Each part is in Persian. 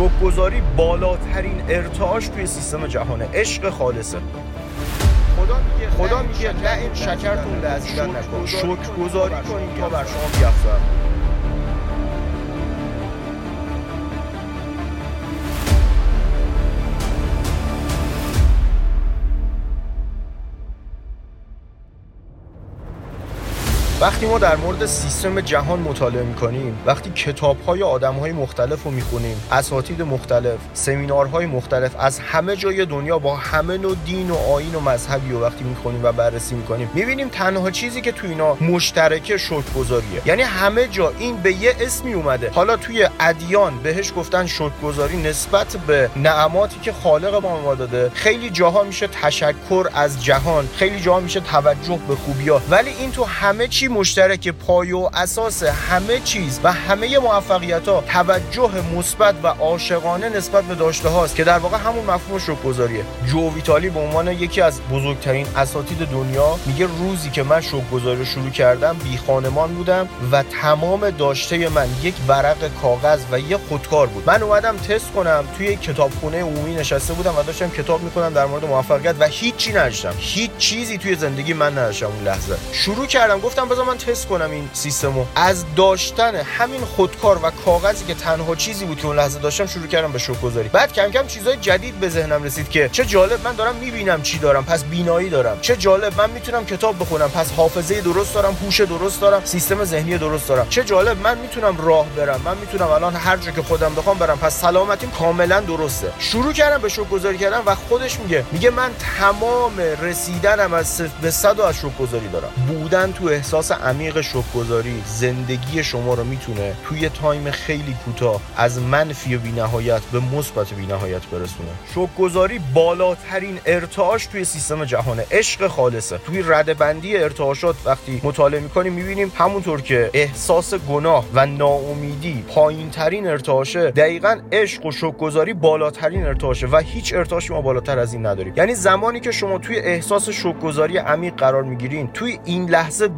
شکرگزاری بالاترین ارتعاش توی سیستم جهانه عشق خالصه. خدا میگه خدا میگه لئن شکرتون لازیدن نکن شکرگزاری کنید. تا بر شما بیافزایم وقتی ما در مورد سیستم جهان مطالعه می‌کنیم وقتی کتاب های آدم های مختلف رو می‌خونیم اساتید مختلف سمینارهای مختلف از همه جای دنیا با همه نوع دین و آین و مذهبی و وقتی می‌خونیم و بررسی می‌کنیم می‌بینیم تنها چیزی که تو اینا مشترکه شکرگزاریه. یعنی همه جا این به یه اسمی اومده. حالا توی ادیان بهش گفتن شکرگزاری نسبت به نعماتی که خالق ما ما داده. خیلی جاها میشه تشکر از جهان خیلی جاها میشه توجه به خوبیا. ولی این تو همه چی مشترک پای و اساس همه چیز و همه موفقیت ها توجه مثبت و عاشقانه نسبت به داشته هاست که در واقع همون مفهوم شکرگزاریه. جو ویتالی به عنوان یکی از بزرگترین اساتید دنیا میگه روزی که من شکرگزاری رو شروع کردم بی خانمان بودم و تمام داشته من یک ورق کاغذ و یک خودکار بود. من اومدم تست کنم توی کتابخونه عمومی نشسته بودم و داشتم کتاب می‌کنم در مورد موفقیت و هیچی نداشتم. هیچ چیزی توی زندگی من نداشتم اون لحظه. شروع کردم گفتم من تست کنم این سیستمو. از داشتن همین خودکار و کاغذی که تنها چیزی بود که اون لحظه داشتم شروع کردم به شکرگزاری. بعد کم کم چیزای جدید به ذهنم رسید که چه جالب من دارم می‌بینم چی دارم پس بینایی دارم. چه جالب من می‌تونم کتاب بخونم پس حافظه درست دارم هوش درست دارم سیستم ذهنی درست دارم. چه جالب من می‌تونم راه برم من می‌تونم الان هر جا که خودم بخوام برم پس سلامتیم کاملا درسته. شروع کردم به شکرگزاری کردن و خودش میگه میگه من تمام رسیدنم از به صد از شکرگزاری دارم. بودن تو احساس عمیق شکرگزاری زندگی شما رو می‌تونه توی تایم خیلی کوتاه از منفی بینهایت به مثبت بینهایت برسونه. شکرگزاری بالاترین ارتعاش توی سیستم جهانه عشق خالصه. توی ردبندی ارتعاشات وقتی مطالعه می‌کنیم می‌بینیم همونطور که احساس گناه و ناامیدی پایین ترین ارتعاشه دقیقا عشق و شکرگزاری بالاترین ارتعاشه و هیچ ارتعاشی ما بالاتر از این نداریم. یعنی زمانی که شما توی احساس شکرگزاری عمیق قرار می‌گیرین توی این لحظه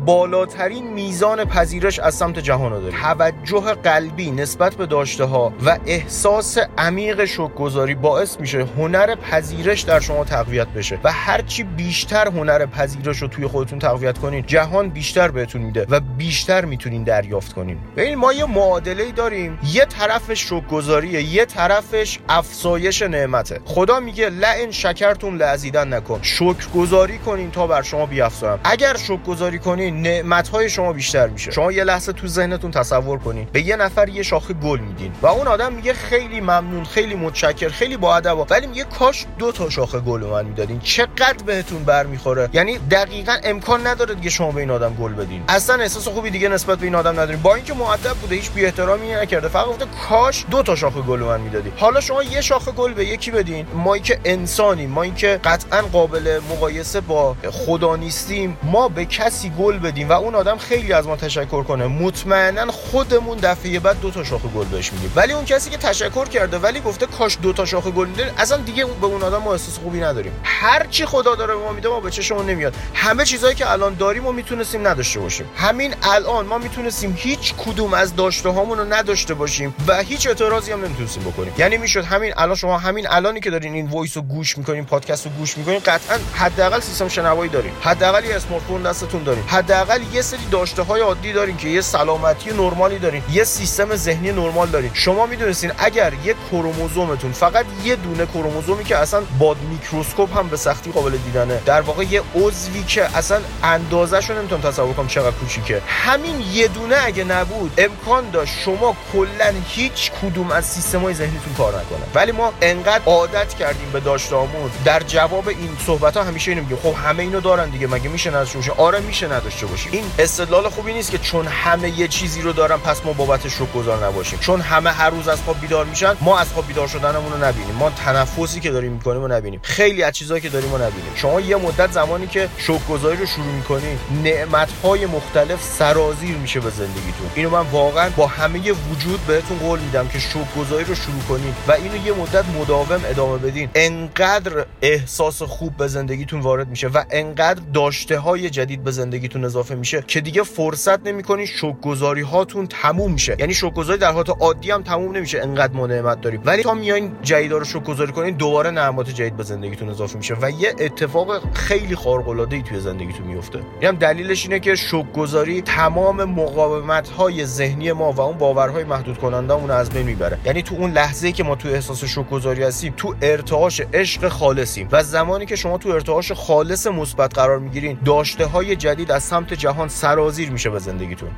بالاترین میزان پذیرش از سمت جهان داریم. توجه قلبی نسبت به داشته ها و احساس عمیق شکرگزاری باعث میشه هنر پذیرش در شما تقویت بشه و هرچی بیشتر هنر پذیرش رو توی خودتون تقویت کنین جهان بیشتر بهتون میده و بیشتر می‌تونین دریافت کنین. ببین ما یه معادله داریم. یه طرفش شکرگزاریه یه طرفش افزایش نعمته. خدا میگه لئن شکرتون لعزیدن نکن. شکرگزاری کنین تا بر شما بیافزایم. اگر شکرگزاری کنین نعمتهای شما بیشتر میشه. شما یه لحظه تو ذهنتون تصور کنین. به یه نفر یه شاخه گل میدین. و اون آدم میگه خیلی ممنون خیلی متشکر خیلی با ادب ولی میگه کاش دو تا شاخه گل من می‌دادین. چقدر بهتون برمیخوره؟ یعنی دقیقا امکان نداره دیگه شما به این آدم گل بدین. اصلا احساس خوبی دیگه نسبت به این آدم ندارین با اینکه مؤدب بوده هیچ بی احترامی نکرده. فقط گفته کاش دو تا شاخه گل من می‌دادی حالا شما یه شاخه گل به یکی بدین. ما که انسانیم ما که قطعا قابل مقایسه با خدا نیستیم. ما به کسی گل بدیم و اون آدم خیلی از ما تشکر کنه. مطمئنا خودمون دفعه بعد دو تا شاخه گل بهش میدیم. ولی اون کسی که تشکر کرده ولی گفته کاش دو تا شاخه گل میده اصلا دیگه به اون آدم ما احساس خوبی نداریم. هر چی خدا داره به ما میده ما به چشمون نمیاد. همه چیزایی که الان داریم و می‌تونستیم نداشته باشیم. همین الان ما می‌تونستیم هیچ کدوم از داشته هامون رو نداشته باشیم و هیچ اعتراضی هم نمی‌تونستیم بکنیم. یعنی می‌شد همین الان شما همین الانی که دارین این voice رو گوش می‌کنین پادکست رو گوش می‌کنین قطعا حداقل سیستم شنوایی دارین. حداقل یه smartphone دستتون دارین. حداقل یه سری داشته های عادی دارین که یه سلامتی نرمالی دارین یه سیستم ذهنی نرمال دارین. شما می‌دونستین اگر یه کروموزومتون فقط یه دونه کروموزومی که اصلا با میکروسکوپ هم به سختی قابل دیدنه در واقع یه عضوی که اصلا اندازه‌ش رو تصور کنم چقدر کوچیکه. همین یه دونه اگه نبود امکان داشت شما کلا هیچ کدوم از سیستم‌های ذهنیتون کار نکنه. ولی ما انقدر عادت کردیم به داشتهامون در جواب این صحبت ها همیشه اینو میگیم. خب همه اینو دارن دیگه مگه میشه نداشته باشه آره میشه نداشته باشیم این استدلال خوبی نیست که چون همه یه چیزی رو دارن پس ما بابت شکرگزار نباشیم. چون همه هر روز از خواب بیدار میشن ما از خواب بیدار شدنمون رو نبینیم. ما تنفسی که داریم می‌کنیم رو نبینیم. خیلی از چیزایی که داریم رو نبینیم. شما یه مدت زمانی که شکرگزاری رو شروع می‌کنین نعمت‌های مختلف سرازیر میشه به زندگیتون. اینو من واقعا با همه وجود بهتون قول میدم که شکرگزاری رو شروع کنین و اینو یه مدت مداوم ادامه بدین. انقدر احساس خوب به زندگیتون وارد میشه و انقدر داشته های جدید به زندگیتون اضافه میشه که دیگه فرصت نمی‌کنین شکرگزاری هاتون تموم شه یعنی شکرگزاری در حالت عادی هم تموم نمیشه انقدر ما نعمت داریم. ولی تا میاین جدیدا رو شکرگزاری کنین دوباره نعمات جدید به زندگیتون اضافه میشه و یه اتفاق خیلی خارق العاده ای توی زندگیتون میفته. یعنی دلیلش اینه که شکرگزاری تمام مقاومت های ذهنی ما و اون باورهای محدود کننده اون از بین می‌بره. یعنی تو اون لحظه که ما تو احساس شکرگزاری هستیم تو ارتعاش عشق خالصیم. و زمانی که شما تو ارتعاش خالص مثبت قرار می‌گیرین داشته های جدید از سمت جهان سرازیر میشه به زندگیتون.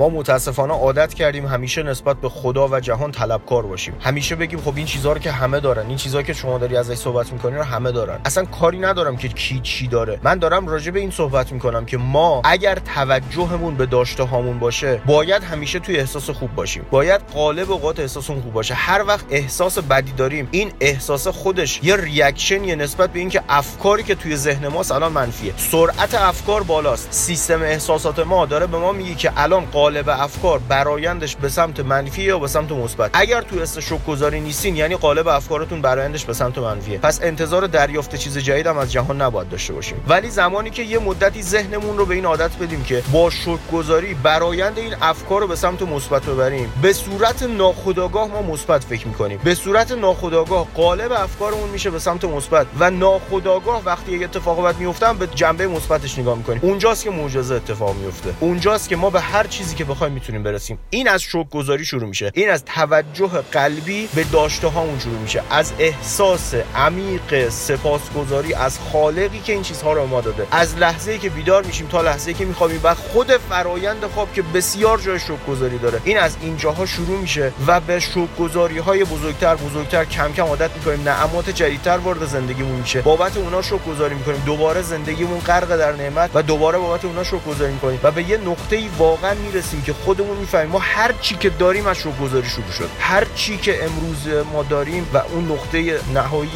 ما متاسفانه عادت کردیم همیشه نسبت به خدا و جهان طلبکار باشیم. همیشه بگیم خب این چیزها رو که همه دارن این چیزهایی که شما داری ازش صحبت می‌کنی رو همه دارن. اصلا کاری ندارم که کی چی داره. من دارم راجع به این صحبت می‌کنم که ما اگر توجهمون به داشته هامون باشه باید همیشه توی احساس خوب باشیم. باید قالب اوقات احساسمون خوب باشه. هر وقت احساس بدی داریم این احساس خودش یه ریاکشنیه نسبت به اینکه افکاری که توی ذهن ما الان منفیه. سرعت افکار بالاست. سیستم احساسات ما داره به ما میگه که الان افکار برایندش به سمت منفی یا به سمت مثبت؟ اگر تو است شک گذاری نیستین یعنی قالب افکارتون برایندش به سمت منفیه. پس انتظار دریافت چیز جدید هم از جهان نباید داشته باشیم. ولی زمانی که یه مدتی ذهنمون رو به این عادت بدیم که با شک گذاری برایند این افکار رو به سمت مثبت ببریم به صورت ناخودآگاه ما مثبت فکر می‌کنیم. به صورت ناخودآگاه قالب افکارمون میشه به سمت مثبت و ناخودآگاه وقتی یه اتفاق بد میفته به جنبه مثبتش نگاه می‌کنیم. اونجاست که معجزه اتفاق میفته اونجاست که ما به هر چیزی که بخوایم می‌تونیم برسیم. این از شوک گذاری شروع میشه. این از توجه قلبی به داشته هامون شروع میشه. از احساس عمیق سپاسگزاری از خالقی که این چیزها رو ما داده. از لحظه که بیدار میشیم تا لحظه که میخوابیم. و خود فرایند خواب که بسیار جای شوک گذاری داره. این از اینجاها شروع میشه و به شوک گذاری های بزرگتر بزرگتر کم کم عادت می‌کنیم. نعمات جدیدتر وارد زندگیمون میشه. بابت اونا شوک گذاری می‌کنیم. دوباره زندگیمون غرق در نعمت و دوباره بابت اونا شوک گذاری می‌کنیم. و به یه نقطه ای واقعا می‌رسیم که خودمون می‌فهمیم. ما هر چی که داریم از گذاری شروع شد. هر چی که امروز ما داریم و اون نقطه نهایی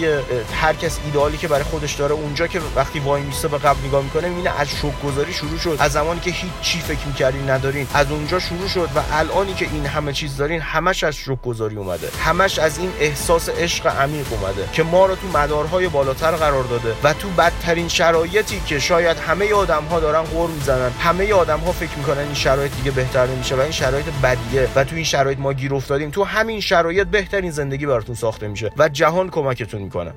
هر کس ایدئالی که برای خودش داره اونجا که وقتی وای میسته به قبل نگاه می‌کنه اینه از گذاری شروع شد. از زمانی که هیچ چی فکر می‌کردین ندارین از اونجا شروع شد و الانی که این همه چیز دارین همش از گذاری اومده. همش از این احساس عشق عمیق اومده که ما رو تو مدارهای بالاتر قرار داده و تو بدترین شرایطی که شاید همه آدم ها دارن غور می‌زنن همه آدم ها فکر می‌کنن این شرایط دیگه بهتر نمیشه و این شرایط بدیه و تو این شرایط ما گیر افتادیم تو همین شرایط بهترین زندگی براتون ساخته میشه و جهان کمکتون می‌کنه.